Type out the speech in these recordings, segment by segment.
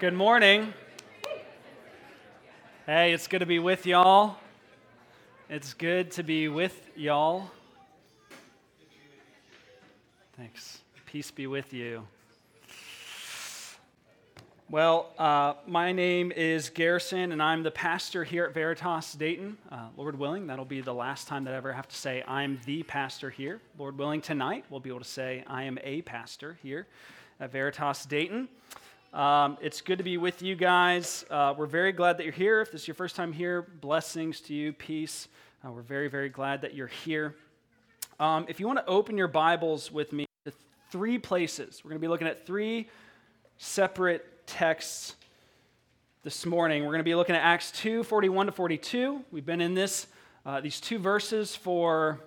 Good morning. Hey, it's good to be with y'all. It's good to be with y'all. Thanks. Peace be with you. Well, uh, my name is Garrison, and I'm the pastor here at Veritas Dayton. Uh, Lord willing, that'll be the last time that I ever have to say I'm the pastor here. Lord willing, tonight we'll be able to say I am a pastor here at Veritas Dayton. Um, it's good to be with you guys. Uh, we're very glad that you're here. If this is your first time here, blessings to you, peace. Uh, we're very, very glad that you're here. Um, if you want to open your Bibles with me to three places, we're going to be looking at three separate texts this morning. We're going to be looking at Acts 2 41 to 42. We've been in this, uh, these two verses for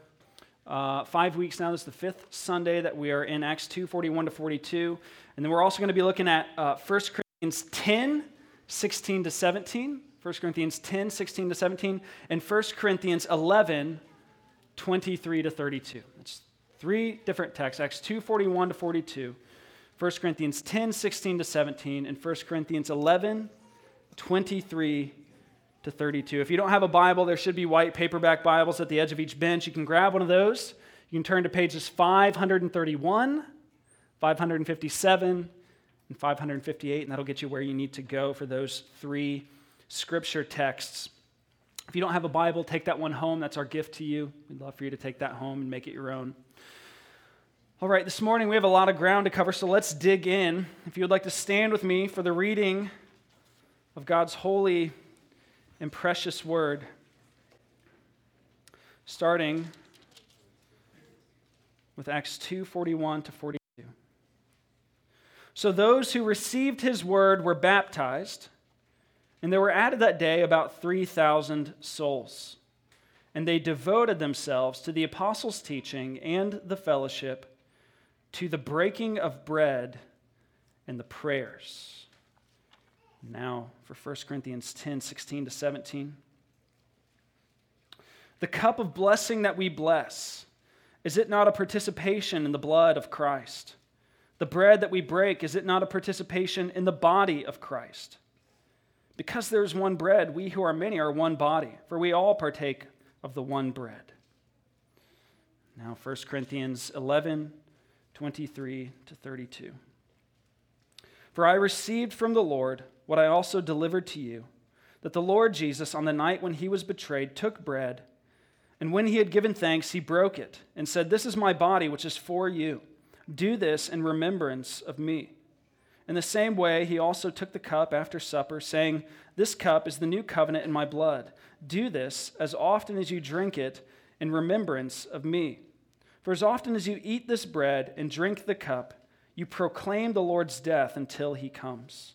uh, five weeks now. This is the fifth Sunday that we are in Acts 2 41 to 42. And then we're also going to be looking at uh, 1 Corinthians 10 16 to 17. 1 Corinthians 10 16 to 17. And 1 Corinthians 11 23 to 32. It's three different texts Acts 2 41 to 42. 1 Corinthians 10 16 to 17. And 1 Corinthians 11 23 to 32. If you don't have a Bible, there should be white paperback Bibles at the edge of each bench. You can grab one of those. You can turn to pages 531, 557, and 558, and that'll get you where you need to go for those three scripture texts. If you don't have a Bible, take that one home. That's our gift to you. We'd love for you to take that home and make it your own. All right, this morning we have a lot of ground to cover, so let's dig in. If you would like to stand with me for the reading of God's holy and precious word, starting with Acts 2 41 to 42. So those who received his word were baptized, and there were added that day about 3,000 souls. And they devoted themselves to the apostles' teaching and the fellowship, to the breaking of bread and the prayers. Now for 1 Corinthians 10 16 to 17. The cup of blessing that we bless, is it not a participation in the blood of Christ? The bread that we break, is it not a participation in the body of Christ? Because there is one bread, we who are many are one body, for we all partake of the one bread. Now, 1 Corinthians 11 23 to 32. For I received from the Lord what I also delivered to you that the Lord Jesus, on the night when he was betrayed, took bread, and when he had given thanks, he broke it and said, This is my body, which is for you. Do this in remembrance of me. In the same way, he also took the cup after supper, saying, This cup is the new covenant in my blood. Do this as often as you drink it in remembrance of me. For as often as you eat this bread and drink the cup, you proclaim the Lord's death until he comes.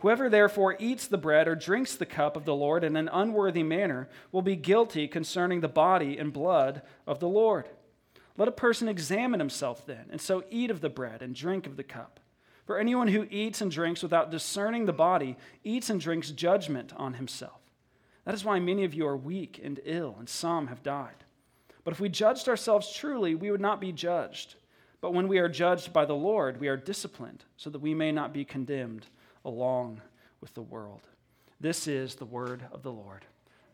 Whoever therefore eats the bread or drinks the cup of the Lord in an unworthy manner will be guilty concerning the body and blood of the Lord. Let a person examine himself then, and so eat of the bread and drink of the cup. For anyone who eats and drinks without discerning the body eats and drinks judgment on himself. That is why many of you are weak and ill, and some have died. But if we judged ourselves truly, we would not be judged. But when we are judged by the Lord, we are disciplined so that we may not be condemned along with the world. This is the word of the Lord.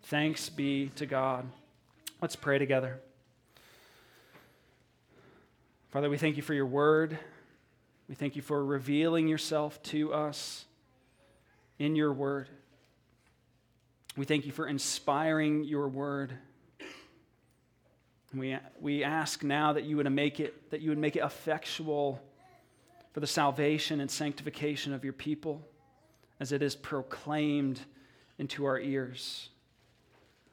Thanks be to God. Let's pray together. Father, we thank you for your word. We thank you for revealing yourself to us in your word. We thank you for inspiring your word. We, we ask now that you would make it, that you would make it effectual for the salvation and sanctification of your people as it is proclaimed into our ears.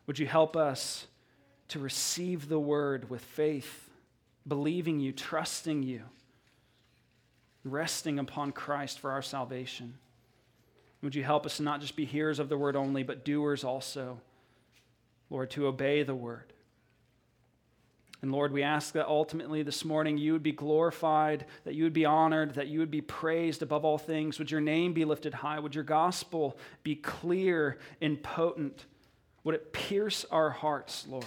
Would you help us to receive the word with faith, believing you, trusting you, resting upon Christ for our salvation? Would you help us to not just be hearers of the word only, but doers also, Lord, to obey the word? And Lord, we ask that ultimately this morning you would be glorified, that you would be honored, that you would be praised above all things. Would your name be lifted high? Would your gospel be clear and potent? Would it pierce our hearts, Lord?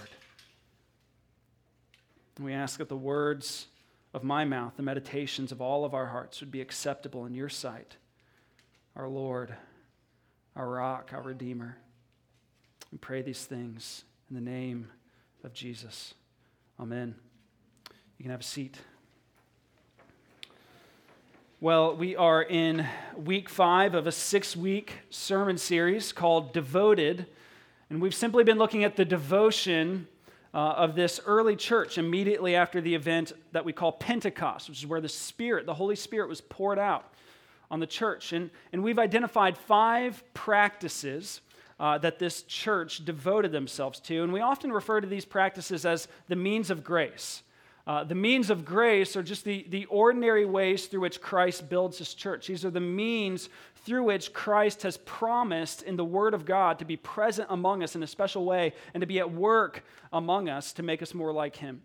And we ask that the words of my mouth, the meditations of all of our hearts would be acceptable in your sight. our Lord, our rock, our Redeemer. We pray these things in the name of Jesus. Amen. You can have a seat. Well, we are in week five of a six week sermon series called Devoted. And we've simply been looking at the devotion uh, of this early church immediately after the event that we call Pentecost, which is where the Spirit, the Holy Spirit, was poured out on the church. And, and we've identified five practices uh, that this church devoted themselves to. And we often refer to these practices as the means of grace. Uh, the means of grace are just the, the ordinary ways through which Christ builds his church. These are the means through which Christ has promised in the Word of God to be present among us in a special way and to be at work among us to make us more like him.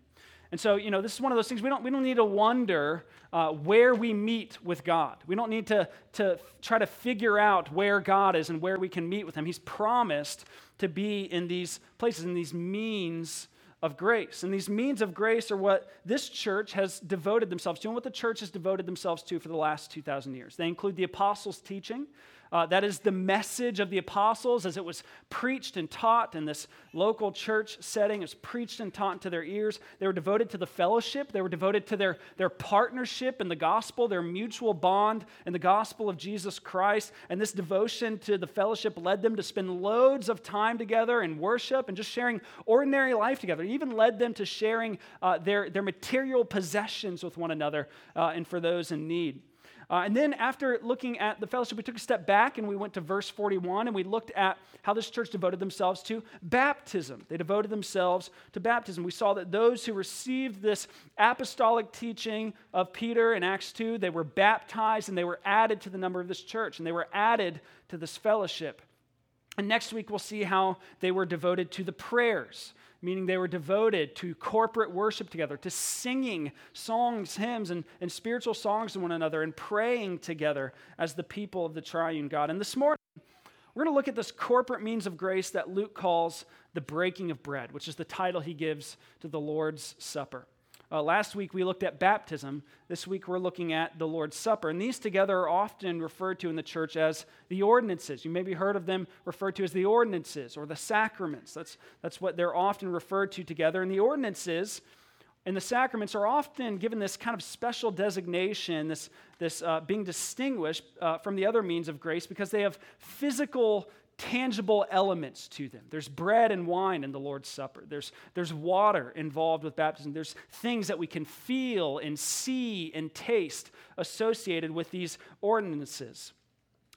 And so, you know, this is one of those things we don't, we don't need to wonder uh, where we meet with God. We don't need to, to try to figure out where God is and where we can meet with Him. He's promised to be in these places, in these means of grace. And these means of grace are what this church has devoted themselves to and what the church has devoted themselves to for the last 2,000 years. They include the apostles' teaching, uh, that is the message of the apostles as it was preached and taught in this local church setting. It was preached and taught into their ears. They were devoted to the fellowship, they were devoted to their, their partnership in the gospel, their mutual bond in the gospel of Jesus Christ. And this devotion to the fellowship led them to spend loads of time together in worship and just sharing ordinary life together. It even led them to sharing uh, their, their material possessions with one another uh, and for those in need. Uh, and then after looking at the fellowship, we took a step back and we went to verse 41 and we looked at how this church devoted themselves to baptism. They devoted themselves to baptism. We saw that those who received this apostolic teaching of Peter in Acts 2, they were baptized and they were added to the number of this church and they were added to this fellowship. And next week, we'll see how they were devoted to the prayers meaning they were devoted to corporate worship together, to singing songs, hymns, and, and spiritual songs to one another, and praying together as the people of the triune God. And this morning, we're going to look at this corporate means of grace that Luke calls the breaking of bread, which is the title he gives to the Lord's Supper. Uh, last week we looked at baptism. This week we're looking at the Lord's Supper. And these together are often referred to in the church as the ordinances. You maybe heard of them referred to as the ordinances or the sacraments. That's, that's what they're often referred to together. And the ordinances and the sacraments are often given this kind of special designation, this, this uh, being distinguished uh, from the other means of grace because they have physical tangible elements to them. There's bread and wine in the Lord's Supper. There's, there's water involved with baptism. There's things that we can feel and see and taste associated with these ordinances.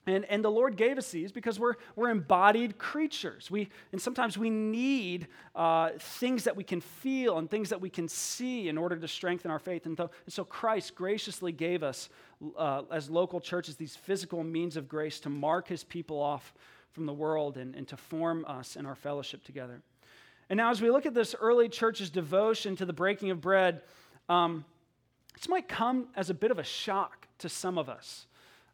And, and the Lord gave us these because we're, we're embodied creatures. We, and sometimes we need uh, things that we can feel and things that we can see in order to strengthen our faith. And, th- and so Christ graciously gave us, uh, as local churches, these physical means of grace to mark his people off from the world and, and to form us in our fellowship together. And now, as we look at this early church's devotion to the breaking of bread, um, this might come as a bit of a shock to some of us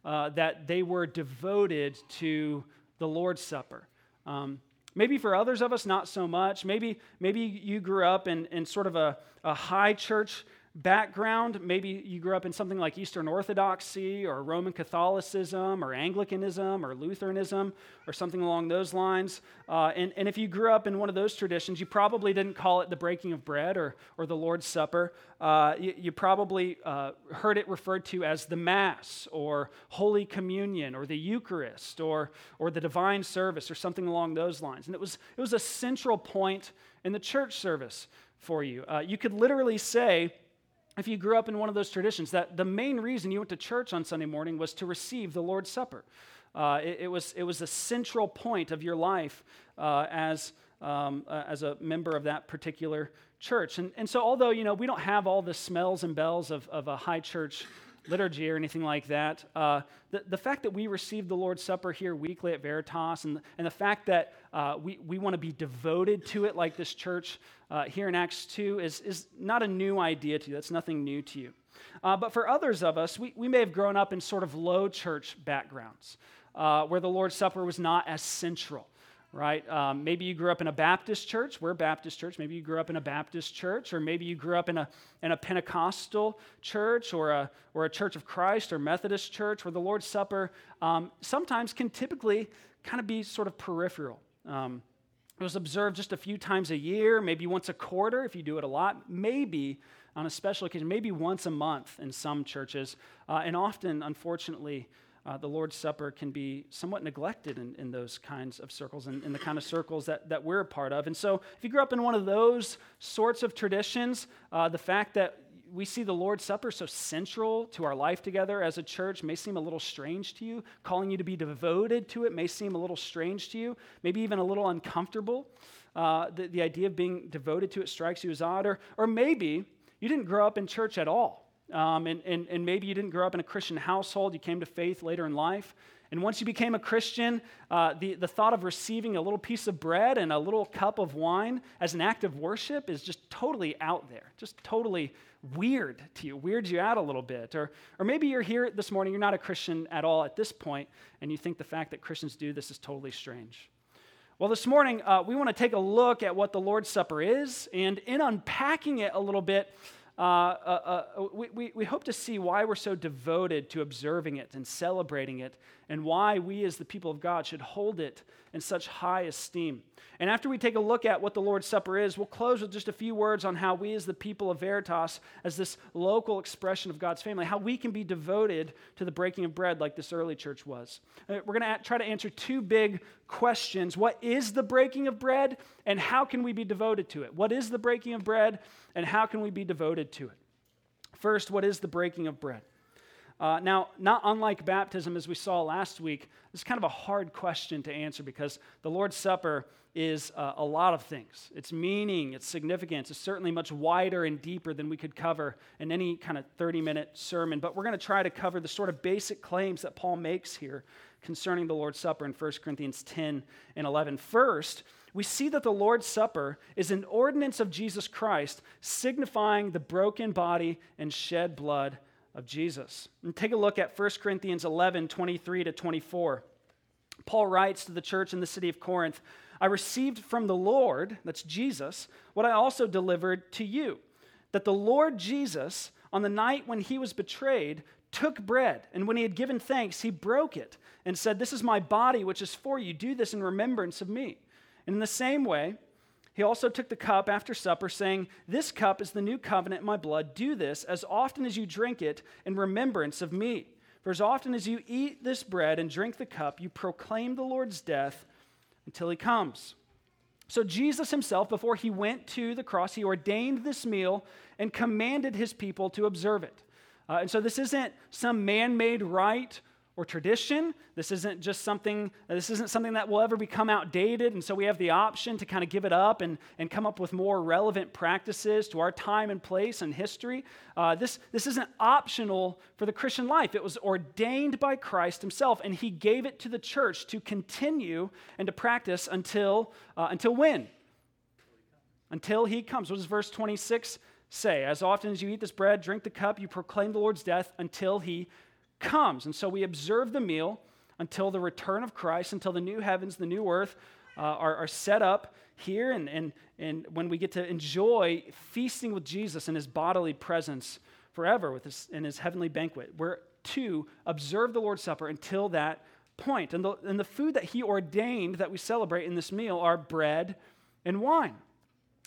uh, that they were devoted to the Lord's Supper. Um, maybe for others of us, not so much. Maybe, maybe you grew up in, in sort of a, a high church background. Maybe you grew up in something like Eastern Orthodoxy or Roman Catholicism or Anglicanism or Lutheranism or something along those lines. Uh, and, and if you grew up in one of those traditions, you probably didn't call it the breaking of bread or, or the Lord's Supper. Uh, you, you, probably uh, heard it referred to as the Mass or Holy Communion or the Eucharist or, or the Divine Service or something along those lines. And it was, it was a central point in the church service for you. Uh, you could literally say, if you grew up in one of those traditions, that the main reason you went to church on Sunday morning was to receive the Lord's Supper. Uh, it, it, was, it was a central point of your life uh, as, um, uh, as a member of that particular church. And, and so, although, you know, we don't have all the smells and bells of, of a high church liturgy or anything like that. Uh, the, the fact that we receive the Lord's Supper here weekly at Veritas and, and the fact that uh, we, we want to be devoted to it like this church uh, here in Acts 2 is, is not a new idea to you. That's nothing new to you. Uh, but for others of us, we, we may have grown up in sort of low church backgrounds uh, where the Lord's Supper was not as central. Right? Um, maybe you grew up in a Baptist church. We're Baptist church. Maybe you grew up in a Baptist church, or maybe you grew up in a, in a Pentecostal church or a, or a Church of Christ or Methodist church where the Lord's Supper um, sometimes can typically kind of be sort of peripheral. Um, it was observed just a few times a year, maybe once a quarter if you do it a lot, maybe on a special occasion, maybe once a month in some churches. Uh, and often, unfortunately, uh, the Lord's Supper can be somewhat neglected in, in those kinds of circles and in, in the kind of circles that, that we're a part of. And so, if you grew up in one of those sorts of traditions, uh, the fact that we see the Lord's Supper so central to our life together as a church may seem a little strange to you. Calling you to be devoted to it may seem a little strange to you, maybe even a little uncomfortable. Uh, the, the idea of being devoted to it strikes you as odd, or, or maybe you didn't grow up in church at all. Um, and, and, and maybe you didn't grow up in a Christian household, you came to faith later in life. And once you became a Christian, uh, the, the thought of receiving a little piece of bread and a little cup of wine as an act of worship is just totally out there, just totally weird to you, weirds you out a little bit. Or, or maybe you're here this morning, you're not a Christian at all at this point, and you think the fact that Christians do this is totally strange. Well, this morning, uh, we want to take a look at what the Lord's Supper is, and in unpacking it a little bit, uh, uh, uh, we, we, hope to see why we're so devoted to observing it and celebrating it, and why we as the people of God should hold it in such high esteem. And after we take a look at what the Lord's Supper is, we'll close with just a few words on how we, as the people of Veritas, as this local expression of God's family, how we can be devoted to the breaking of bread like this early church was. Uh, we're going to try to answer two big questions What is the breaking of bread, and how can we be devoted to it? What is the breaking of bread, and how can we be devoted to it? First, what is the breaking of bread? Uh, now, not unlike baptism, as we saw last week, this is kind of a hard question to answer because the Lord's Supper is uh, a lot of things. Its meaning, its significance is certainly much wider and deeper than we could cover in any kind of 30 minute sermon. But we're going to try to cover the sort of basic claims that Paul makes here concerning the Lord's Supper in 1 Corinthians 10 and 11. First, we see that the Lord's Supper is an ordinance of Jesus Christ, signifying the broken body and shed blood of Jesus. And take a look at 1 Corinthians 11 23 to 24. Paul writes to the church in the city of Corinth I received from the Lord, that's Jesus, what I also delivered to you that the Lord Jesus, on the night when he was betrayed, took bread, and when he had given thanks, he broke it and said, This is my body, which is for you. Do this in remembrance of me. And in the same way, he also took the cup after supper, saying, This cup is the new covenant in my blood. Do this as often as you drink it in remembrance of me. For as often as you eat this bread and drink the cup, you proclaim the Lord's death until he comes. So, Jesus himself, before he went to the cross, he ordained this meal and commanded his people to observe it. Uh, and so, this isn't some man made rite or tradition. This isn't just something, this isn't something that will ever become outdated. And so we have the option to kind of give it up and, and come up with more relevant practices to our time and place and history. Uh, this, this isn't optional for the Christian life. It was ordained by Christ himself, and he gave it to the church to continue and to practice until, uh, until when? Until he comes. What does verse 26 say? As often as you eat this bread, drink the cup, you proclaim the Lord's death until he comes. And so we observe the meal until the return of Christ, until the new heavens, the new earth uh, are, are set up here, and, and, and when we get to enjoy feasting with Jesus in his bodily presence forever with his, in his heavenly banquet. We're to observe the Lord's Supper until that point. And the, and the food that he ordained that we celebrate in this meal are bread and wine.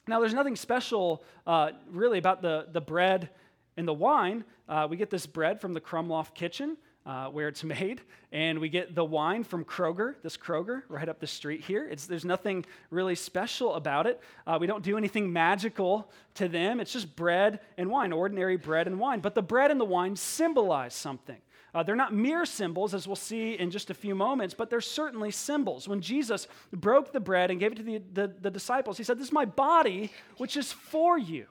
Now, there's nothing special uh, really about the, the bread in the wine, uh, we get this bread from the Krumloff kitchen. Uh, where it's made, and we get the wine from Kroger, this Kroger right up the street here. It's, there's nothing really special about it. Uh, we don't do anything magical to them. It's just bread and wine, ordinary bread and wine. But the bread and the wine symbolize something. Uh, they're not mere symbols, as we'll see in just a few moments, but they're certainly symbols. When Jesus broke the bread and gave it to the, the, the disciples, he said, This is my body, which is for you.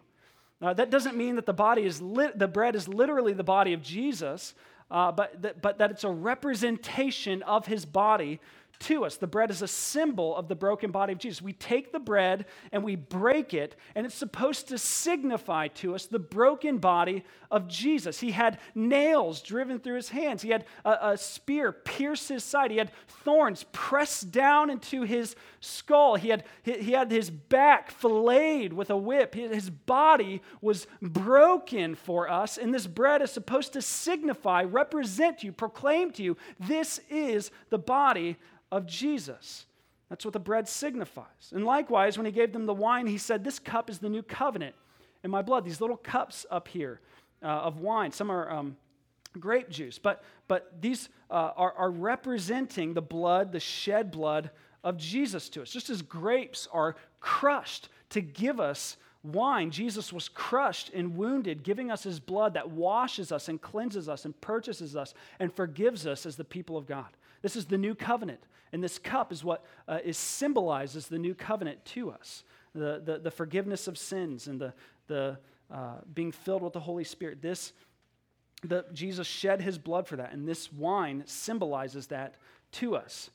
Uh, that doesn't mean that the body is the bread is literally the body of Jesus, uh, but, that, but that it's a representation of his body to us. The bread is a symbol of the broken body of Jesus. We take the bread and we break it, and it's supposed to signify to us the broken body of Jesus. He had nails driven through his hands, he had a, a spear pierce his side, he had thorns pressed down into his skull, he had, he had his back filleted with a whip. His body was broken for us, and this bread is supposed to signify, represent to you, proclaim to you, this is the body of Jesus. That's what the bread signifies. And likewise, when he gave them the wine, he said, This cup is the new covenant in my blood. These little cups up here uh, of wine, some are um, grape juice, but, but these uh, are, are representing the blood, the shed blood of Jesus to us. Just as grapes are crushed to give us wine, Jesus was crushed and wounded, giving us his blood that washes us and cleanses us and purchases us and forgives us as the people of God. This is the new covenant. And this cup is what uh, is symbolized as the new covenant to us the, the, the forgiveness of sins and the, the uh, being filled with the Holy Spirit. This, the, Jesus shed his blood for that, and this wine symbolizes that to us.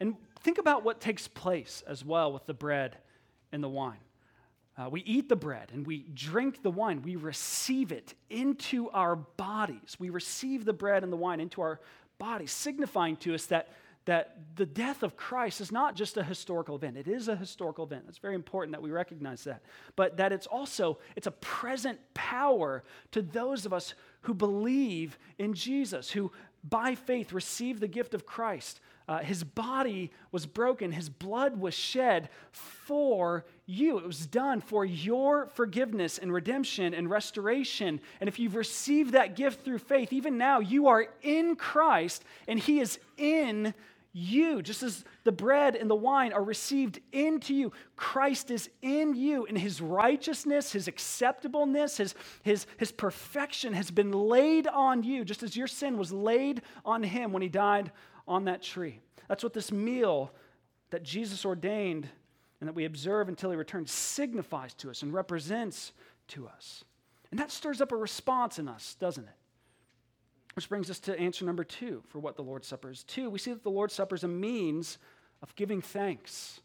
And think about what takes place as well with the bread and the wine. Uh, we eat the bread and we drink the wine. We receive it into our bodies. We receive the bread and the wine into our bodies, signifying to us that that the death of Christ is not just a historical event. It is a historical event. It's very important that we recognize that. But that it's also it's a present power to those of us who believe in Jesus, who by faith receive the gift of Christ. Uh, his body was broken, his blood was shed for you. It was done for your forgiveness and redemption and restoration. And if you've received that gift through faith, even now you are in Christ and he is in you, just as the bread and the wine are received into you. Christ is in you, and his righteousness, his acceptableness, his, his, his perfection has been laid on you, just as your sin was laid on him when he died on that tree. That's what this meal that Jesus ordained and that we observe until he returns signifies to us and represents to us. And that stirs up a response in us, doesn't it? Which brings us to answer number two for what the Lord's Supper is. Two, we see that the Lord's Supper is a means of giving thanks.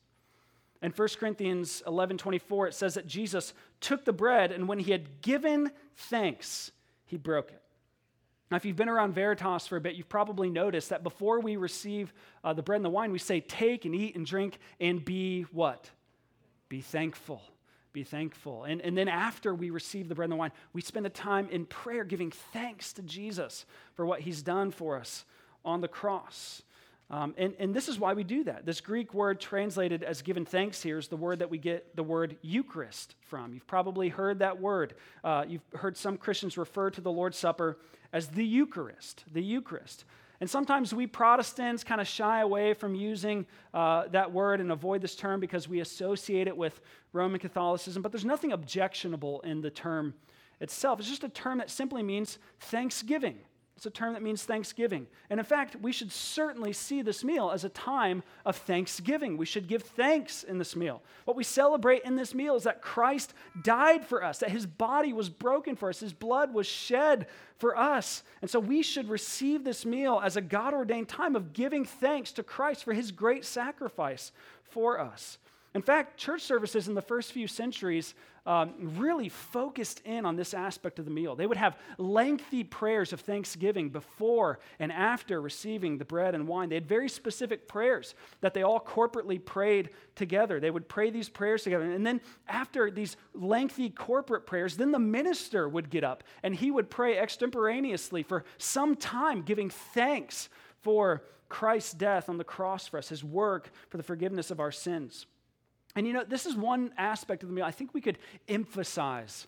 In 1 Corinthians 11 24, it says that Jesus took the bread, and when he had given thanks, he broke it. Now, if you've been around Veritas for a bit, you've probably noticed that before we receive uh, the bread and the wine, we say, Take and eat and drink and be what? Be thankful be thankful. And, and then after we receive the bread and the wine, we spend a time in prayer giving thanks to Jesus for what he's done for us on the cross. Um, and, and this is why we do that. This Greek word translated as given thanks here is the word that we get the word Eucharist from. You've probably heard that word. Uh, you've heard some Christians refer to the Lord's Supper as the Eucharist, the Eucharist. And sometimes we Protestants kind of shy away from using uh, that word and avoid this term because we associate it with Roman Catholicism, but there's nothing objectionable in the term itself. It's just a term that simply means thanksgiving. It's a term that means thanksgiving. And in fact, we should certainly see this meal as a time of thanksgiving. We should give thanks in this meal. What we celebrate in this meal is that Christ died for us, that his body was broken for us, his blood was shed for us. And so we should receive this meal as a God ordained time of giving thanks to Christ for his great sacrifice for us. In fact, church services in the first few centuries um, really focused in on this aspect of the meal. They would have lengthy prayers of thanksgiving before and after receiving the bread and wine. They had very specific prayers that they all corporately prayed together. They would pray these prayers together. And then after these lengthy corporate prayers, then the minister would get up and he would pray extemporaneously for some time, giving thanks for Christ's death on the cross for us, his work for the forgiveness of our sins. And you know, this is one aspect of the meal I think we could emphasize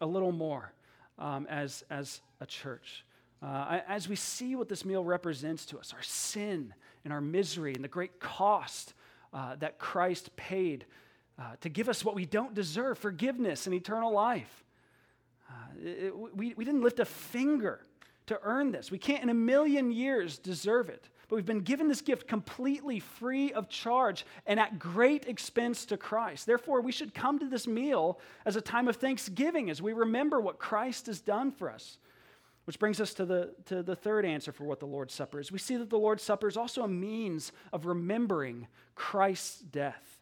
a little more um, as, as a church. Uh, as we see what this meal represents to us, our sin and our misery and the great cost uh, that Christ paid uh, to give us what we don't deserve forgiveness and eternal life. Uh, it, we, we didn't lift a finger to earn this. We can't in a million years deserve it. But we've been given this gift completely free of charge and at great expense to Christ. Therefore, we should come to this meal as a time of thanksgiving as we remember what Christ has done for us. Which brings us to the, to the third answer for what the Lord's Supper is. We see that the Lord's Supper is also a means of remembering Christ's death.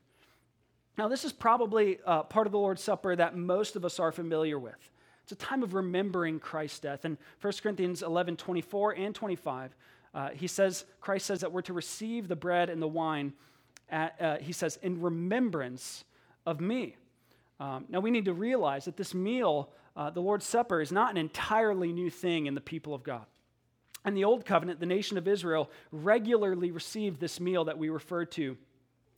Now, this is probably uh, part of the Lord's Supper that most of us are familiar with. It's a time of remembering Christ's death. In 1 Corinthians 11 24 and 25, uh, he says, Christ says that we're to receive the bread and the wine, at, uh, he says, in remembrance of me. Um, now, we need to realize that this meal uh, the Lord's Supper is not an entirely new thing in the people of God. In the Old Covenant, the nation of Israel regularly received this meal that we refer to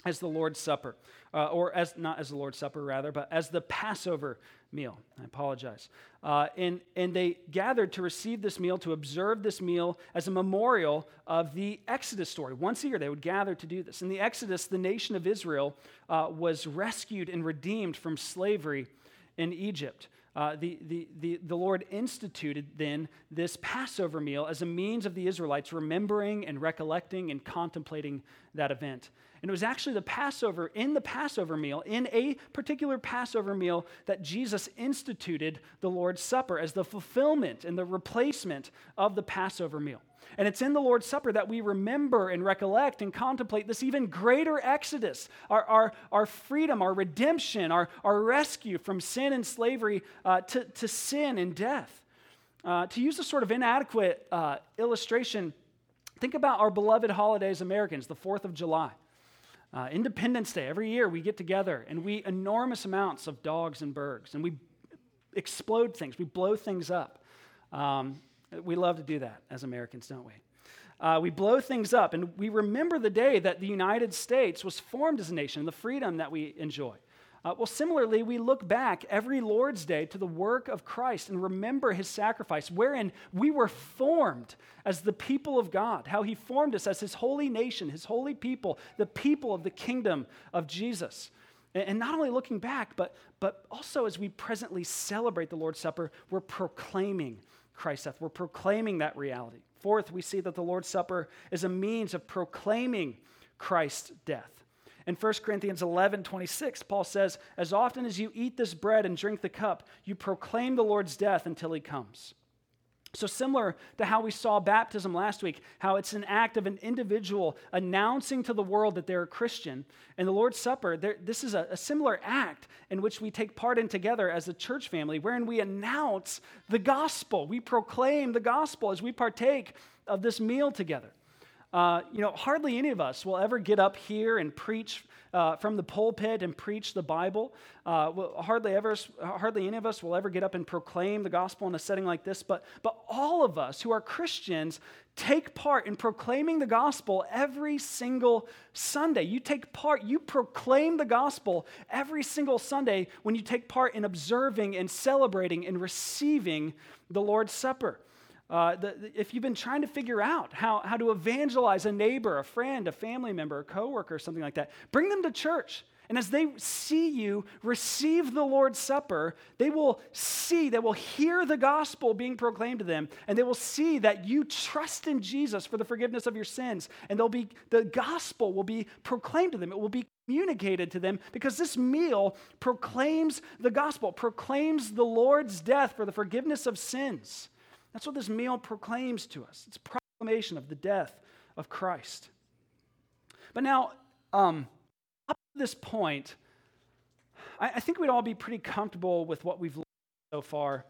as the Lord's Supper, uh, or as not as the Lord's Supper, rather, but as the Passover meal. I apologize. Uh, and, and they gathered to receive this meal, to observe this meal as a memorial of the Exodus story. Once a year, they would gather to do this. In the Exodus, the nation of Israel uh, was rescued and redeemed from slavery in Egypt uh, the, the, the, the Lord instituted then this Passover meal as a means of the Israelites remembering and recollecting and contemplating that event. And it was actually the Passover, in the Passover meal, in a particular Passover meal, that Jesus instituted the Lord's Supper as the fulfillment and the replacement of the Passover meal. And it's in the Lord's Supper that we remember and recollect and contemplate this even greater exodus, our, our, our freedom, our redemption, our, our rescue from sin and slavery uh, to, to sin and death. Uh, to use a sort of inadequate uh, illustration, think about our beloved holidays, Americans, the 4th of July. Uh, Independence Day, every year we get together and we enormous amounts of dogs and birds and we explode things, we blow things up. Um, we love to do that as Americans, don't we? Uh, we blow things up and we remember the day that the United States was formed as a nation, the freedom that we enjoy. Uh, well, similarly, we look back every Lord's Day to the work of Christ and remember his sacrifice, wherein we were formed as the people of God, how he formed us as his holy nation, his holy people, the people of the kingdom of Jesus. And, not only looking back, but, but also as we presently celebrate the Lord's Supper, we're proclaiming Christ's death. We're proclaiming that reality. Fourth, we see that the Lord's Supper is a means of proclaiming Christ's death. In 1 Corinthians 11 26, Paul says, As often as you eat this bread and drink the cup, you proclaim the Lord's death until he comes. So, similar to how we saw baptism last week, how it's an act of an individual announcing to the world that they're a Christian, and the Lord's Supper, this is a, a, similar act in which we take part in together as a church family, wherein we announce the gospel. We proclaim the gospel as we partake of this meal together. Uh, you know, hardly any of us will ever get up here and preach uh, from the pulpit and preach the Bible. Uh, hardly ever, hardly any of us will ever get up and proclaim the gospel in a setting like this. But, but all of us who are Christians take part in proclaiming the gospel every single Sunday. You take part, you proclaim the gospel every single Sunday when you take part in observing and celebrating and receiving the Lord's Supper. Uh, the, the, if you've been trying to figure out how, how to evangelize a neighbor, a friend, a family member, a coworker, something like that, bring them to church. And as they see you receive the Lord's Supper, they will see, they will hear the gospel being proclaimed to them, and they will see that you trust in Jesus for the forgiveness of your sins. And they'll be, the gospel will be proclaimed to them. It will be communicated to them because this meal proclaims the gospel, proclaims the Lord's death for the forgiveness of sins. That's what this meal proclaims to us. It's proclamation of the death of Christ. But now, um, up to this point, I, I, think we'd all be pretty comfortable with what we've learned so far.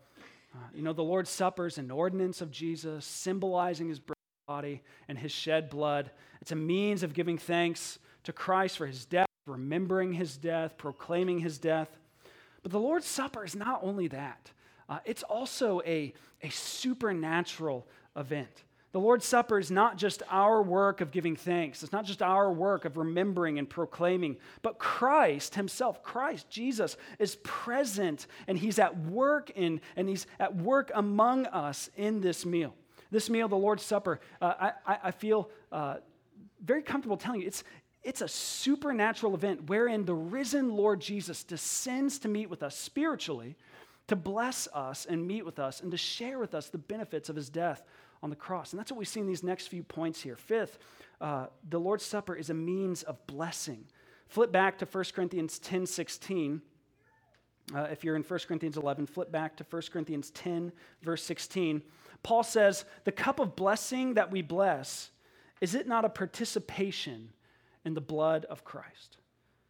Uh, you know, the Lord's Supper is an ordinance of Jesus, symbolizing his body and his shed blood. It's a means of giving thanks to Christ for his death, remembering his death, proclaiming his death. But the Lord's Supper is not only that. Uh, it's also a, a supernatural event. The Lord's Supper is not just our work of giving thanks. It's not just our work of remembering and proclaiming, but Christ Himself, Christ, Jesus, is present and He's at work in, and He's at work among us in this meal. This meal, the Lord's Supper, uh, I, I, feel uh, very comfortable telling you, it's, it's a supernatural event wherein the risen Lord Jesus descends to meet with us spiritually to bless us and meet with us and to share with us the benefits of his death on the cross. And that's what we see in these next few points here. Fifth, uh, the Lord's Supper is a means of blessing. Flip back to 1 Corinthians 10 16. Uh, if you're in 1 Corinthians 11, flip back to 1 Corinthians 10, verse 16. Paul says, The cup of blessing that we bless, is it not a participation in the blood of Christ?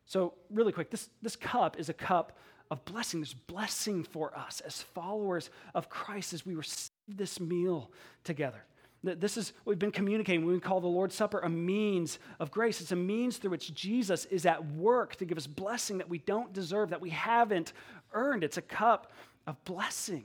So, really quick, this, this cup is a cup of blessing. There's blessing for us as followers of Christ as we receive this meal together. This is we've been communicating. We call the Lord's Supper a means of grace. It's a means through which Jesus is at work to give us blessing that we don't deserve, that we haven't earned. It's a cup of blessing.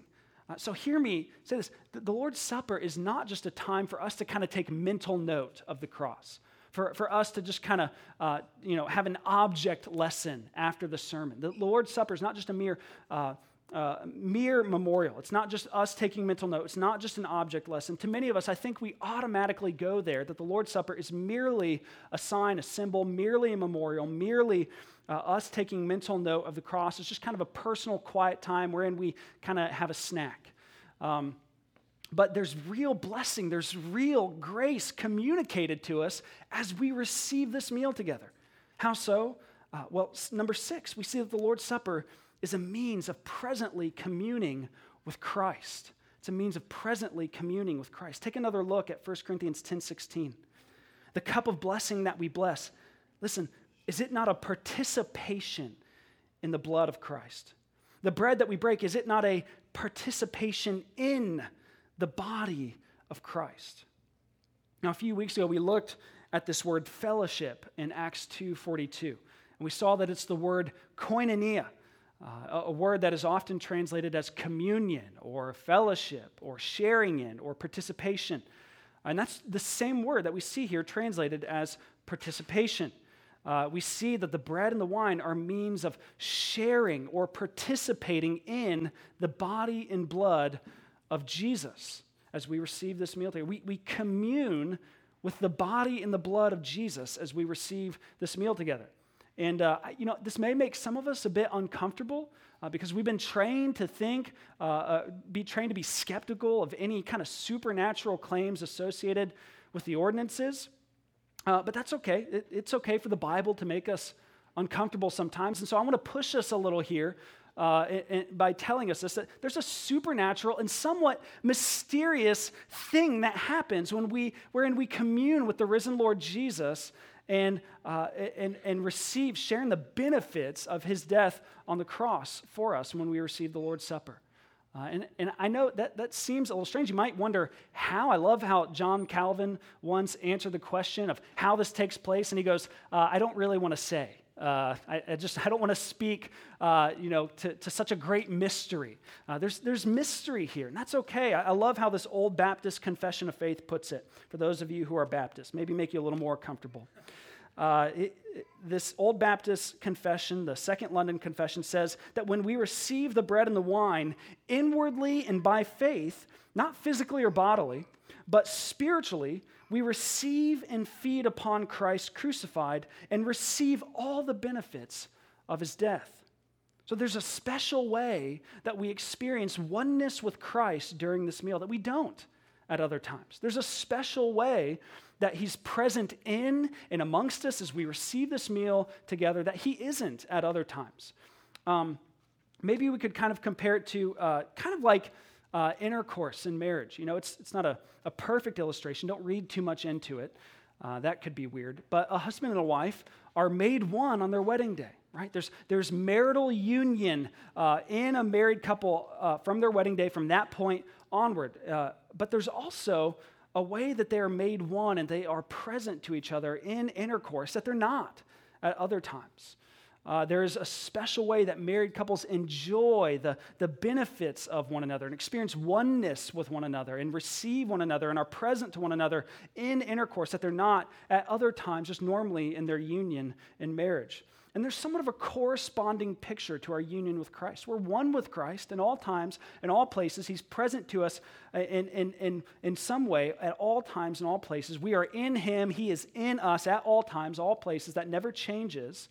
Uh, so hear me say this the Lord's Supper is not just a time for us to kind of take mental note of the cross. For, for us to just kind of uh, you know have an object lesson after the sermon. The Lord's Supper is not just a mere uh, uh, mere memorial. It's not just us taking mental note. It's not just an object lesson. To many of us, I think we automatically go there that the Lord's Supper is merely a sign, a symbol, merely a memorial, merely uh, us taking mental note of the cross. It's just kind of a personal, quiet time wherein we kind of have a snack. Um, but there's real blessing, there's real grace communicated to us as we receive this meal together. How so? Uh, well, number six, we see that the Lord's Supper is a means of presently communing with Christ. It's a means of presently communing with Christ. Take another look at 1 Corinthians 10 16. The cup of blessing that we bless, listen, is it not a participation in the blood of Christ? The bread that we break, is it not a participation in the body of Christ? Now, a few weeks ago, we looked at this word fellowship in Acts 2.42, and we saw that it's the word koinonia, uh, a word that is often translated as communion or fellowship or sharing in or participation. And that's the same word that we see here translated as participation. Uh, we see that the bread and the wine are means of sharing or participating in the body and blood of Jesus as we receive this meal together. We, we commune with the body and the blood of Jesus as we receive this meal together. And, uh, you know, this may make some of us a bit uncomfortable uh, because we've been trained to think, uh, uh, be trained to be skeptical of any kind of supernatural claims associated with the ordinances. Uh, but that's okay. It, it's okay for the Bible to make us uncomfortable sometimes. And so I want to push us a little here uh, by telling us this that there's a supernatural and somewhat mysterious thing that happens when we, wherein we commune with the risen Lord Jesus and, uh, and, and receive, sharing the benefits of his death on the cross for us when we receive the Lord's Supper. Uh, and, and I know that, that seems a little strange. You might wonder how. I love how John Calvin once answered the question of how this takes place. And he goes, uh, I don't really want to say. Uh, I, I, just I don't want to speak, uh, you know, to, to, such a great mystery. Uh, there's there's mystery here, and that's okay. I, I, love how this old Baptist confession of faith puts it. For those of you who are Baptists, maybe make you a little more comfortable. Uh, it, it, this old Baptist confession, the Second London Confession, says that when we receive the bread and the wine inwardly and by faith, not physically or bodily, but spiritually, we receive and feed upon Christ crucified and receive all the benefits of his death. So there's a special way that we experience oneness with Christ during this meal that we don't at other times. There's a special way that he's present in and amongst us as we receive this meal together that he isn't at other times. Um, maybe we could kind of compare it to uh, kind of like uh, intercourse in marriage. You know, it's, it's not a, a perfect illustration. Don't read too much into it. Uh, that could be weird. But a husband and a wife are made one on their wedding day, right? There's, there's marital union uh, in a married couple uh, from their wedding day from that point onward. Uh, but there's also a way that they are made one and they are present to each other in intercourse that they're not at other times. Uh, there's a special way that married couples enjoy the, the benefits of one another and experience oneness with one another and receive one another and are present to one another in intercourse that they're not at other times, just normally in their union in marriage. And there's somewhat of a corresponding picture to our union with Christ. We're one with Christ in all times, in all places. He's present to us in, in, in, in some way at all times, in all places. We are in Him. He is in us at all times, all places. That never changes.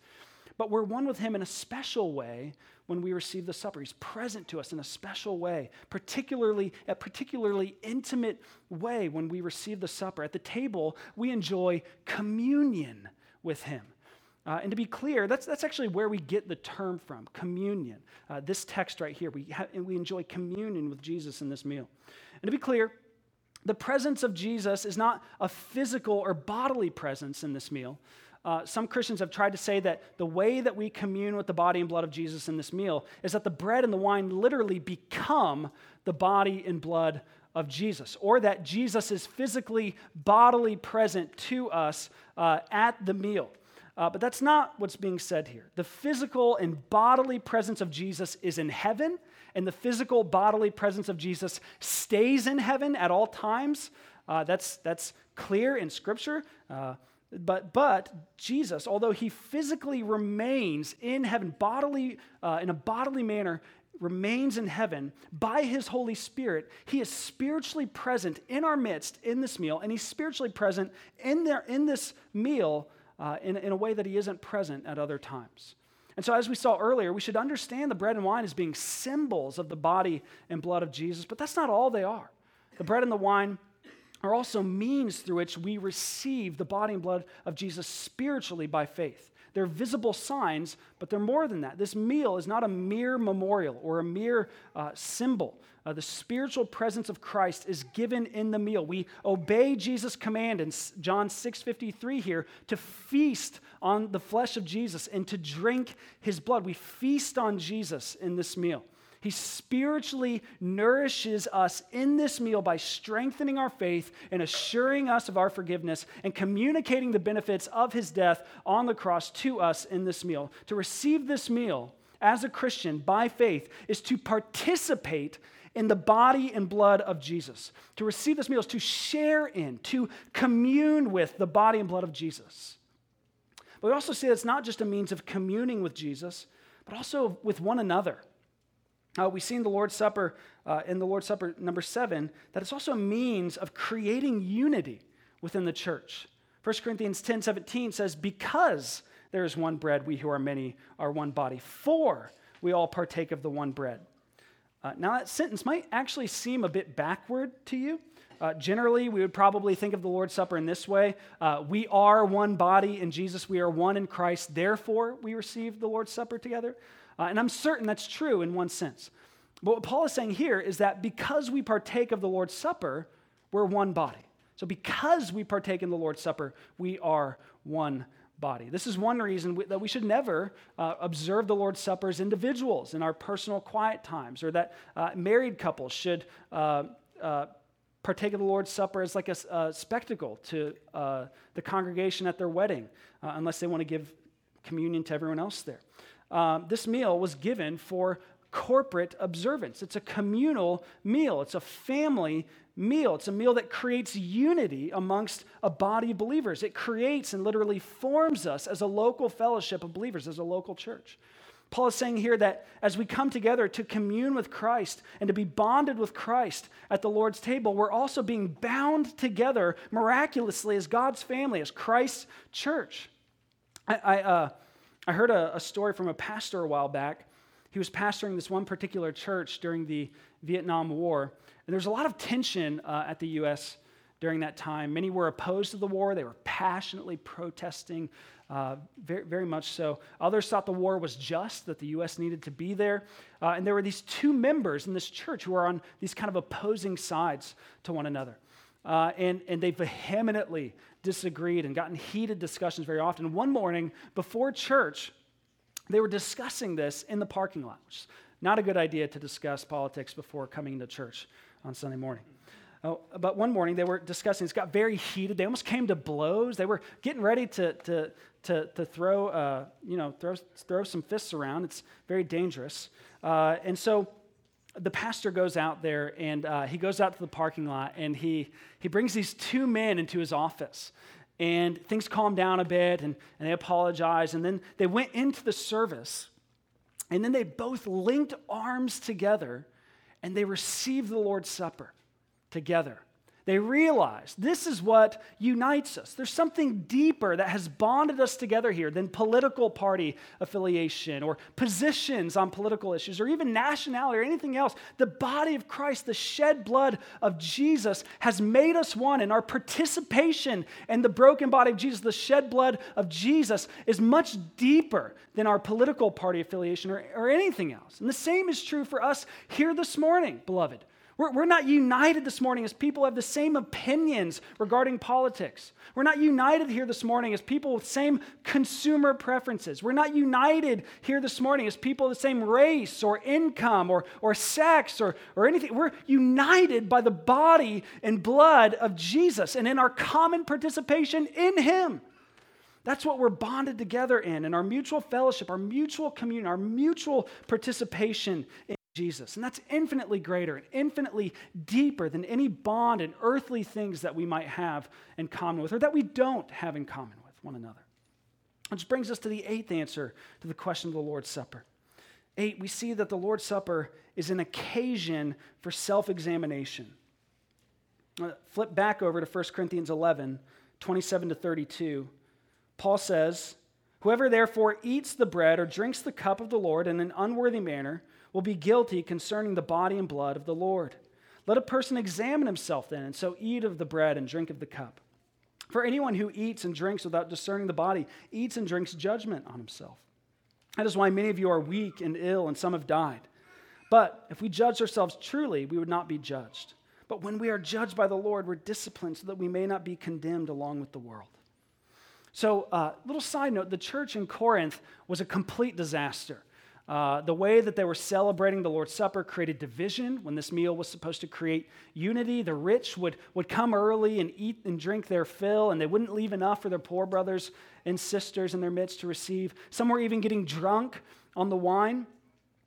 But we're one with Him in a special way when we receive the supper. He's present to us in a special way, particularly a particularly intimate way when we receive the supper. At the table, we enjoy communion with Him. Uh, and to be clear, that's, that's actually where we get the term from communion. Uh, this text right here, we, ha- we enjoy communion with Jesus in this meal. And to be clear, The presence of Jesus is not a physical or bodily presence in this meal. Uh, some Christians have tried to say that the way that we commune with the body and blood of Jesus in this meal is that the bread and the wine literally become the body and blood of Jesus, or that Jesus is physically, bodily present to us uh, at the meal. Uh, but that's not what's being said here. The physical and bodily presence of Jesus is in heaven, and the physical bodily presence of Jesus stays in heaven at all times. Uh, that's, that's clear in Scripture. But, but Jesus, although he physically remains in heaven, bodily, uh, in a bodily manner, remains in heaven by his Holy Spirit, he is spiritually present in our midst in this meal, and he's spiritually present in, there, in this meal uh, in, in a way that he isn't present at other times. And so, as we saw earlier, we should understand the bread and wine as being symbols of the body and blood of Jesus, but that's not all they are. The bread and the wine are also means through which we receive the body and blood of Jesus spiritually by faith. They're visible signs, but they're more than that. This meal is not a mere memorial or a mere uh, symbol. Uh, the spiritual presence of Christ is given in the meal. We obey Jesus' command in John 6:53 here to feast on the flesh of Jesus and to drink his blood. We feast on Jesus in this meal. He spiritually nourishes us in this meal by strengthening our faith and assuring us of our forgiveness and communicating the benefits of his death on the cross to us in this meal. To receive this meal as a Christian by faith is to participate in the body and blood of Jesus. To receive this meal is to share in, to commune with the body and blood of Jesus. But we also see that it's not just a means of communing with Jesus, but also with one another. Uh, we see in the Lord's Supper, uh, in the Lord's Supper number seven, that it's also a means of creating unity within the church. 1 Corinthians 10 17 says, Because there is one bread, we who are many are one body. For we all partake of the one bread. Uh, now, that sentence might actually seem a bit backward to you. Uh, generally, we would probably think of the Lord's Supper in this way uh, We are one body in Jesus, we are one in Christ, therefore, we receive the Lord's Supper together. Uh, and I'm certain that's true in one sense. But what Paul is saying here is that because we partake of the Lord's Supper, we're one body. So because we partake in the Lord's Supper, we are one body. This is one reason we, that we should never uh, observe the Lord's Supper as individuals in our personal quiet times, or that uh, married couples should uh, uh partake of the Lord's Supper as like a, a spectacle to uh, the congregation at their wedding, uh, unless they want to give communion to everyone else there um, this meal was given for corporate observance. It's a communal meal, it's a family meal. It's a meal that creates unity amongst a body of believers. It creates and literally forms us as a local fellowship of believers, as a local church. Paul is saying here that as we come together to commune with Christ and to be bonded with Christ at the Lord's table, we're also being bound together miraculously as God's family, as Christ's church. I, I uh, I heard a, a, story from a pastor a while back. He was pastoring this one particular church during the Vietnam War. And there was a lot of tension uh, at the U.S. during that time. Many were opposed to the war, they were passionately protesting, uh, very, very much so. Others thought the war was just, that the U.S. needed to be there. Uh, and there were these two members in this church who were on these kind of opposing sides to one another. Uh, and, and they vehemently disagreed and gotten heated discussions very often. One morning before church, they were discussing this in the parking lot, which is not a good idea to discuss politics before coming to church on Sunday morning. Oh, but one morning they were discussing, it's got very heated. They almost came to blows. They were getting ready to, to, to, to throw, uh, you know, throw, throw some fists around. It's very dangerous. Uh, and so the pastor goes out there and uh, he goes out to the parking lot and he, he brings these two men into his office. And things calm down a bit and, and they apologize. And then they went into the service and then they both linked arms together and they received the Lord's Supper together. They realize this is what unites us. There's something deeper that has bonded us together here than political party affiliation or positions on political issues or even nationality or anything else. The body of Christ, the shed blood of Jesus, has made us one, and our participation in the broken body of Jesus, the shed blood of Jesus, is much deeper than our political party affiliation or, or anything else. And the same is true for us here this morning, beloved. We're, we're not united this morning as people have the same opinions regarding politics. We're not united here this morning as people with same consumer preferences. We're not united here this morning as people of the same race or income or, or sex or, or anything. We're united by the body and blood of Jesus and in our common participation in Him. That's what we're bonded together in, in our mutual fellowship, our mutual communion, our mutual participation in Jesus. And that's infinitely greater and infinitely deeper than any bond and earthly things that we might have in common with or that we don't have in common with one another. Which brings us to the eighth answer to the question of the Lord's Supper. Eight, we see that the Lord's Supper is an occasion for self examination. Uh, flip back over to 1 Corinthians 11, 27 to 32. Paul says, Whoever therefore eats the bread or drinks the cup of the Lord in an unworthy manner will be guilty concerning the body and blood of the Lord. Let a person examine himself then, and so eat of the bread and drink of the cup. For anyone who eats and drinks without discerning the body eats and drinks judgment on himself. That is why many of you are weak and ill, and some have died. But if we judged ourselves truly, we would not be judged. But when we are judged by the Lord, we're disciplined so that we may not be condemned along with the world. So, uh, little side note the church in Corinth was a complete disaster. Uh, the way that they were celebrating the Lord's Supper created division when this meal was supposed to create unity. The rich would, would come early and eat and drink their fill, and they wouldn't leave enough for their poor brothers and sisters in their midst to receive. Some were even getting drunk on the wine.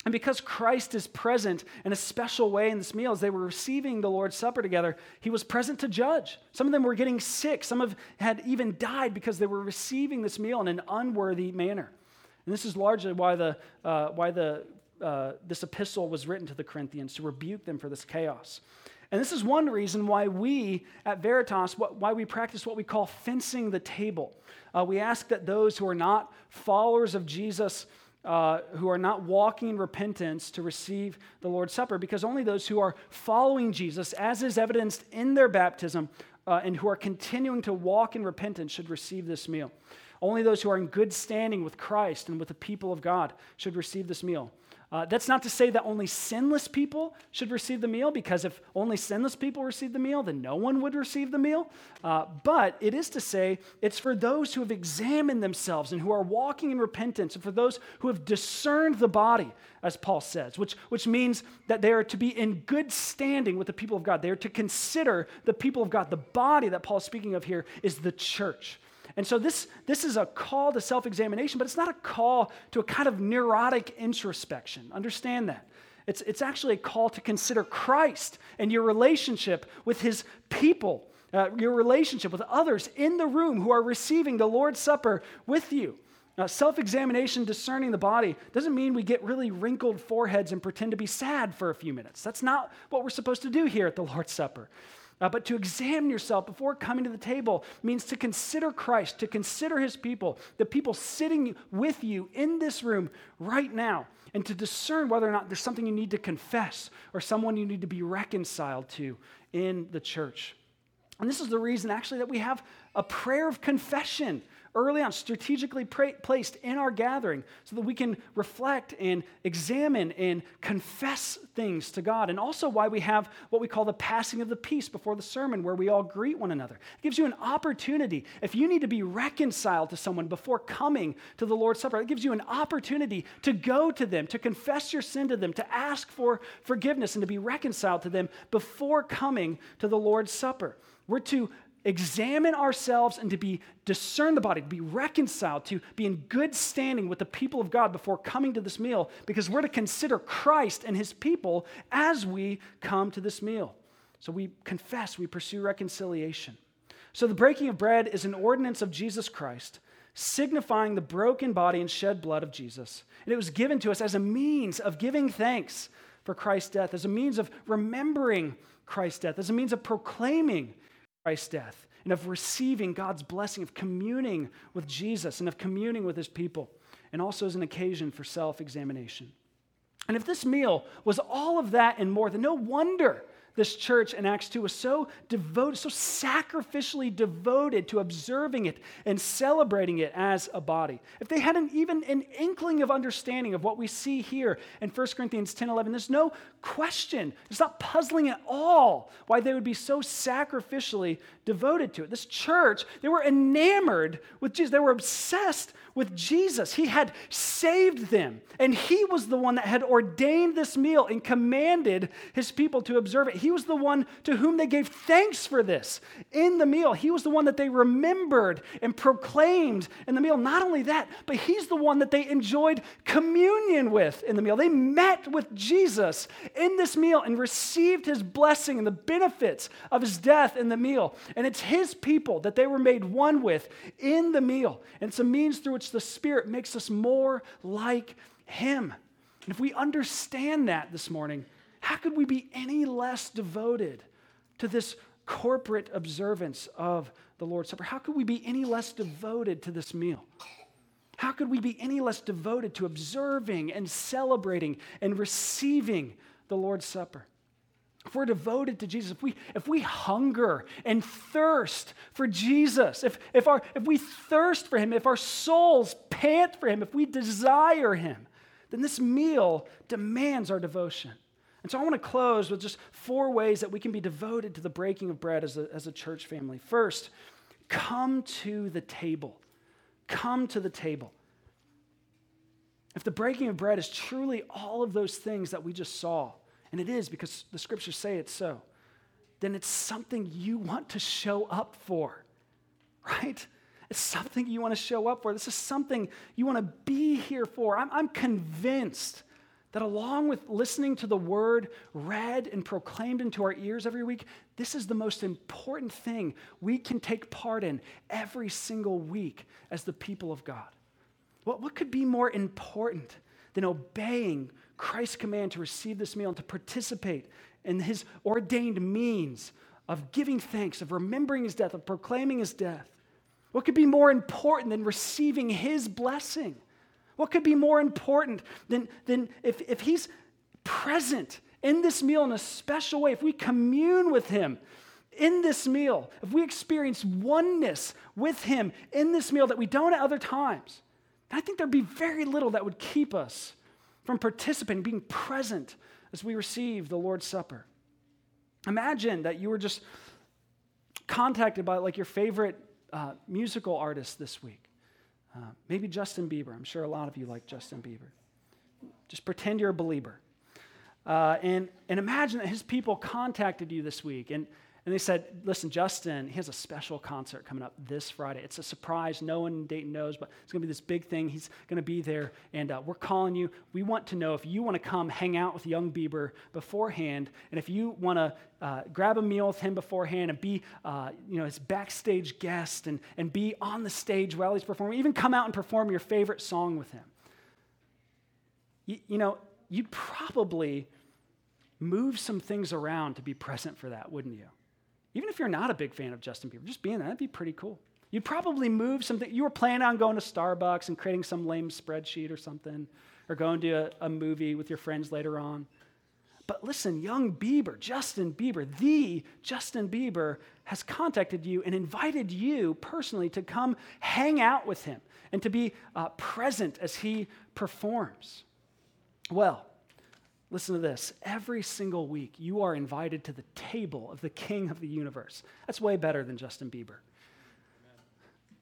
And because Christ is present in a special way in this meal, as they were receiving the Lord's Supper together, he was present to judge. Some of them were getting sick. Some of had even died because they were receiving this meal in an unworthy manner. And this is largely why, the, uh, why the, uh, this epistle was written to the Corinthians, to rebuke them for this chaos. And this is one reason why we at Veritas, why we practice what we call fencing the table. Uh, we ask that those who are not followers of Jesus, uh, who are not walking in repentance to receive the Lord's Supper, because only those who are following Jesus, as is evidenced in their baptism, uh, and who are continuing to walk in repentance should receive this meal. Only those who are in good standing with Christ and with the people of God should receive this meal. Uh, that's not to say that only sinless people should receive the meal, because if only sinless people receive the meal, then no one would receive the meal. Uh, but it is to say it's for those who have examined themselves and who are walking in repentance, and for those who have discerned the body, as Paul says, which, which means that they are to be in good standing with the people of God. They are to consider the people of God. The body that Paul is speaking of here is the church. And so this, this is a call to self examination, but it's not a call to a kind of neurotic introspection. Understand that. It's, it's actually a call to consider Christ and your relationship with his people, uh, your relationship with others in the room who are receiving the Lord's Supper with you. Uh, Self examination, discerning the body, doesn't mean we get really wrinkled foreheads and pretend to be sad for a few minutes. That's not what we're supposed to do here at the Lord's Supper. Uh, but to examine yourself before coming to the table means to consider Christ, to consider his people, the people sitting with you in this room right now, and to discern whether or not there's something you need to confess or someone you need to be reconciled to in the church. And this is the reason, actually, that we have a prayer of confession early on, strategically pra- placed in our gathering so that we can reflect and examine and confess things to God. And also why we have what we call the passing of the peace before the sermon, where we all greet one another. It gives you an opportunity. If you need to be reconciled to someone before coming to the Lord's Supper, it gives you an opportunity to go to them, to confess your sin to them, to ask for forgiveness, and to be reconciled to them before coming to the Lord's Supper. We're to examine ourselves and to be discern the body, to be reconciled, to be in good standing with the people of God before coming to this meal, because we're to consider Christ and his people as we come to this meal. So we confess, we pursue reconciliation. So the breaking of bread is an ordinance of Jesus Christ, signifying the broken body and shed blood of Jesus. And it was given to us as a means of giving thanks for Christ's death, as a means of remembering Christ's death, as a means of proclaiming Christ's death and of receiving God's blessing, of communing with Jesus and of communing with his people, and also as an occasion for self examination. And if this meal was all of that and more, then no wonder this church in Acts 2 was so devoted, so sacrificially devoted to observing it and celebrating it as a body. If they had an, even an inkling of understanding of what we see here in 1 Corinthians 10 11, there's no question, it's not puzzling at all why they would be so sacrificially devoted to it. This church, they were enamored with Jesus, they were obsessed with Jesus. He had saved them, and He was the one that had ordained this meal and commanded His people to observe it. He was the one to whom they gave thanks for this in the meal. He was the one that they remembered and proclaimed in the meal. Not only that, but He's the one that they enjoyed communion with in the meal. They met with Jesus in this meal and received His blessing and the benefits of His death in the meal. And it's His people that they were made one with in the meal. And it's a means through which which the Spirit makes us more like Him. And if we understand that this morning, how could we be any less devoted to this corporate observance of the Lord's Supper? How could we be any less devoted to this meal? How could we be any less devoted to observing and celebrating and receiving the Lord's Supper? If we're devoted to Jesus, if we, if we hunger and thirst for Jesus, if, if, our, if we thirst for Him, if our souls pant for Him, if we desire Him, then this meal demands our devotion. And so I want to close with just four ways that we can be devoted to the breaking of bread as a, as a church family. First, come to the table. Come to the table. If the breaking of bread is truly all of those things that we just saw, and it is because the scriptures say it's so, then it's something you want to show up for, right? It's something you want to show up for. This is something you want to be here for. I'm, I'm convinced that along with listening to the word read and proclaimed into our ears every week, this is the most important thing we can take part in every single week as the people of God. What, what could be more important than obeying Christ's command to receive this meal and to participate in his ordained means of giving thanks, of remembering his death, of proclaiming his death. What could be more important than receiving his blessing? What could be more important than, than if, if he's present in this meal in a special way, if we commune with him in this meal, if we experience oneness with him in this meal that we don't at other times, I think there'd be very little that would keep us from participating, being present as we receive the Lord's Supper. Imagine that you were just contacted by like your favorite uh, musical artist this week. Uh, maybe Justin Bieber. I'm sure a lot of you like Justin Bieber. Just pretend you're a believer. Uh, and, and imagine that his people contacted you this week and, and they said, listen, Justin, he has a special concert coming up this Friday. It's a surprise. No one in Dayton knows, but it's going to be this big thing. He's going to be there, and uh, we're calling you. We want to know if you want to come hang out with young Bieber beforehand, and if you want to uh, grab a meal with him beforehand and be, uh, you know, his backstage guest and, and be on the stage while he's performing. Even come out and perform your favorite song with him. You, you know, you'd probably move some things around to be present for that, wouldn't you? Even if you're not a big fan of Justin Bieber, just being there, that'd be pretty cool. You'd probably move something. You were planning on going to Starbucks and creating some lame spreadsheet or something, or going to a, a movie with your friends later on. But listen, young Bieber, Justin Bieber, the Justin Bieber, has contacted you and invited you personally to come hang out with him and to be uh, present as he performs. Well, Listen to this. Every single week, you are invited to the table of the King of the universe. That's way better than Justin Bieber.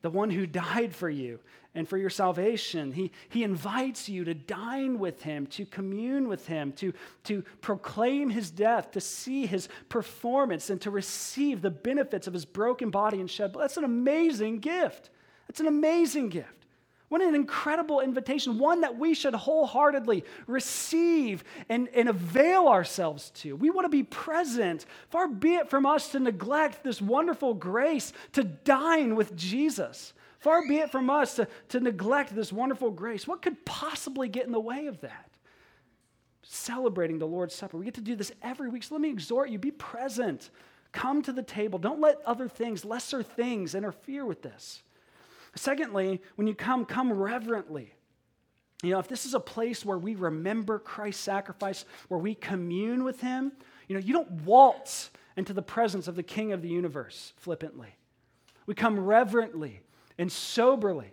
The one who died for you and for your salvation. He, he invites you to dine with him, to commune with him, to, to proclaim his death, to see his performance, and to receive the benefits of his broken body and shed blood. That's an amazing gift. That's an amazing gift. What an incredible invitation, one that we should wholeheartedly receive and, and avail ourselves to. We want to be present. Far be it from us to neglect this wonderful grace to dine with Jesus. Far be it from us to, to neglect this wonderful grace. What could possibly get in the way of that? Celebrating the Lord's Supper. We get to do this every week. So let me exhort you be present. Come to the table. Don't let other things, lesser things, interfere with this. Secondly, when you come, come reverently. You know, if this is a place where we remember Christ's sacrifice, where we commune with Him, You know, you don't waltz into the presence of the King of the universe flippantly. We come reverently and soberly.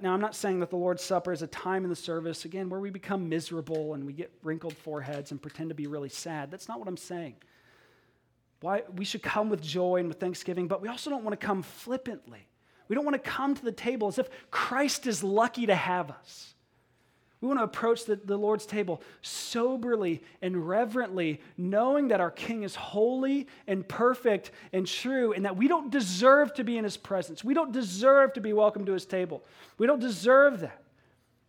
Now, I'm not saying that the Lord's Supper is a time in the service, again, where we become miserable and we get wrinkled foreheads and pretend to be really sad. That's not what I'm saying. Why, we should come with joy and with thanksgiving, but we also don't want to come flippantly. We don't want to come to the table as if Christ is lucky to have us. We want to approach the, the Lord's table soberly and reverently, knowing that our King is holy and perfect and true, and that we don't deserve to be in his presence. We don't deserve to be welcome to his table. We don't deserve that.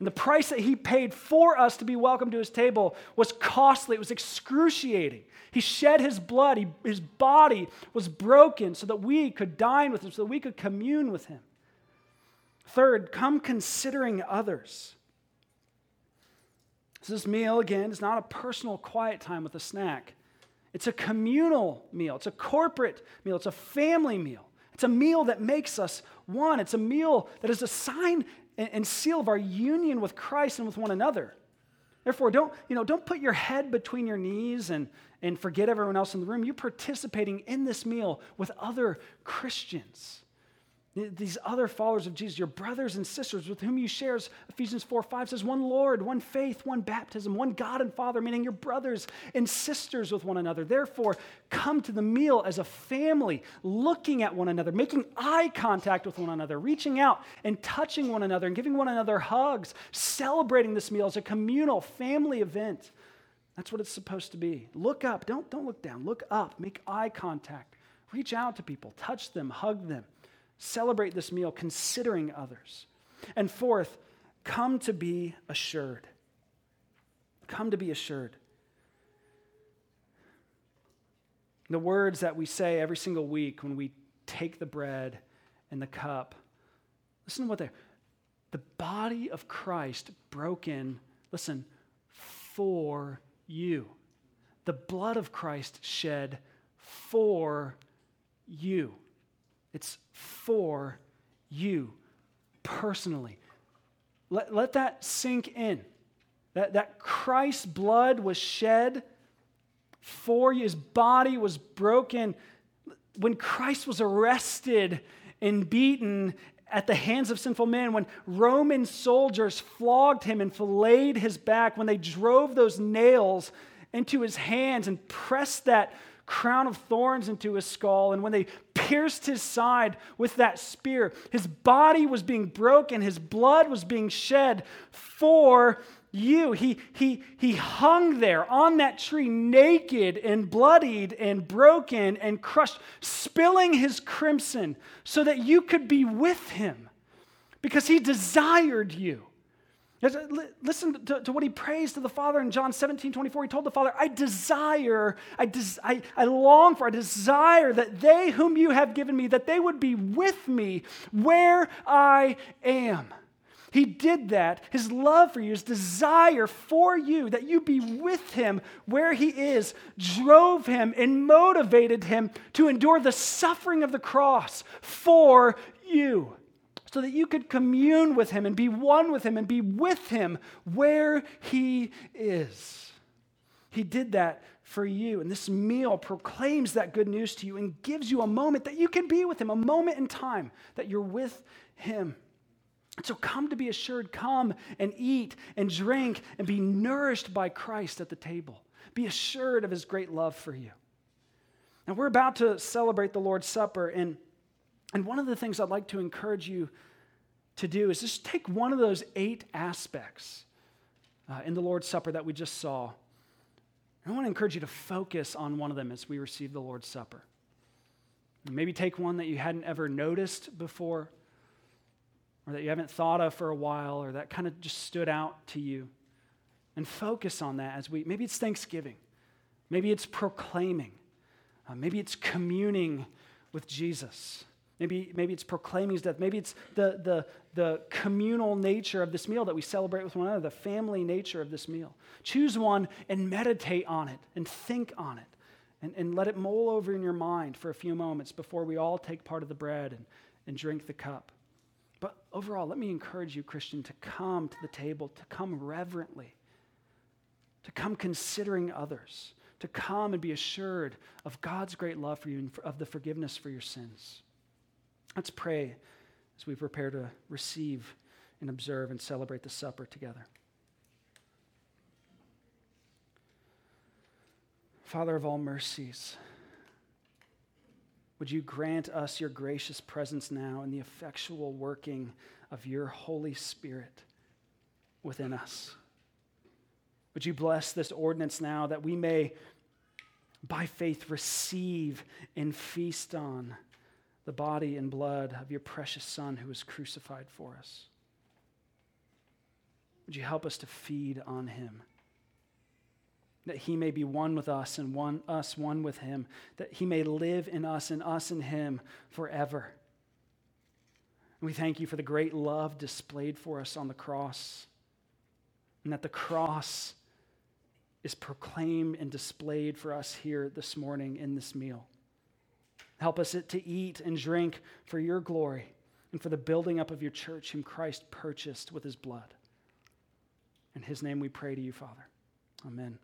And the price that he paid for us to be welcome to his table was costly, it was excruciating. He shed his blood, he, his body was broken so that we could dine with him, so that we could commune with him. Third, come considering others. So this meal, again, is not a personal quiet time with a snack. It's a communal meal. It's a corporate meal. It's a family meal. It's a meal that makes us one. It's a meal that is a sign and seal of our union with Christ and with one another. Therefore, don't, you know, don't put your head between your knees and, and forget everyone else in the room. You're participating in this meal with other Christians. These other followers of Jesus, your brothers and sisters with whom you share, Ephesians 4 5 says, one Lord, one faith, one baptism, one God and Father, meaning your brothers and sisters with one another. Therefore, come to the meal as a family, looking at one another, making eye contact with one another, reaching out and touching one another and giving one another hugs, celebrating this meal as a communal family event. That's what it's supposed to be. Look up, don't, don't look down, look up, make eye contact, reach out to people, touch them, hug them. Celebrate this meal considering others. And fourth, come to be assured. Come to be assured. The words that we say every single week when we take the bread and the cup, listen to what they're the body of Christ broken, listen, for you. The blood of Christ shed for you. It's for you personally. Let, let that sink in. That, that Christ's blood was shed for you, his body was broken. When Christ was arrested and beaten at the hands of sinful men, when Roman soldiers flogged him and filleted his back, when they drove those nails into his hands and pressed that crown of thorns into his skull. And when they pierced his side with that spear, his body was being broken, his blood was being shed for you. He, he, he hung there on that tree, naked and bloodied and broken and crushed, spilling his crimson so that you could be with him because he desired you. Listen to, to, what he prays to the Father in John 17, 24. He told the Father, I desire, I, des- I, I long for, I desire that they whom you have given me, that they would be with me where I am. He did that. His love for you, his desire for you, that you be with him where he is, drove him and motivated him to endure the suffering of the cross for you so that you could commune with him and be one with him and be with him where he is. He did that for you. And this meal proclaims that good news to you and gives you a moment that you can be with him, a moment in time that you're with him. So come to be assured, come and eat and drink and be nourished by Christ at the table. Be assured of his great love for you. Now, we're about to celebrate the Lord's Supper, and and one of the things I'd like to encourage you to do is just take one of those eight aspects uh, in the Lord's Supper that we just saw. I want to encourage you to focus on one of them as we receive the Lord's Supper. Maybe take one that you hadn't ever noticed before, or that you haven't thought of for a while, or that kind of just stood out to you. And focus on that as we, maybe it's Thanksgiving, maybe it's proclaiming, uh, maybe it's communing with Jesus. Maybe, maybe it's proclaiming his death. Maybe it's the, the, the communal nature of this meal that we celebrate with one another, the family nature of this meal. Choose one and meditate on it and think on it and, and let it mull over in your mind for a few moments before we all take part of the bread and, and drink the cup. But overall, let me encourage you, Christian, to come to the table, to come reverently, to come considering others, to come and be assured of God's great love for you and of the forgiveness for your sins. Let's pray as we prepare to receive and observe and celebrate the supper together. Father of all mercies, would you grant us your gracious presence now in the effectual working of your Holy Spirit within us? Would you bless this ordinance now that we may, by faith, receive and feast on the body and blood of your precious Son who was crucified for us? Would you help us to feed on him? That he may be one with us and one us one with him, that he may live in us and us in him forever. And we thank you for the great love displayed for us on the cross, and that the cross is proclaimed and displayed for us here this morning in this meal. Help us to eat and drink for your glory and for the building up of your church, whom Christ purchased with his blood. In his name we pray to you, Father. Amen.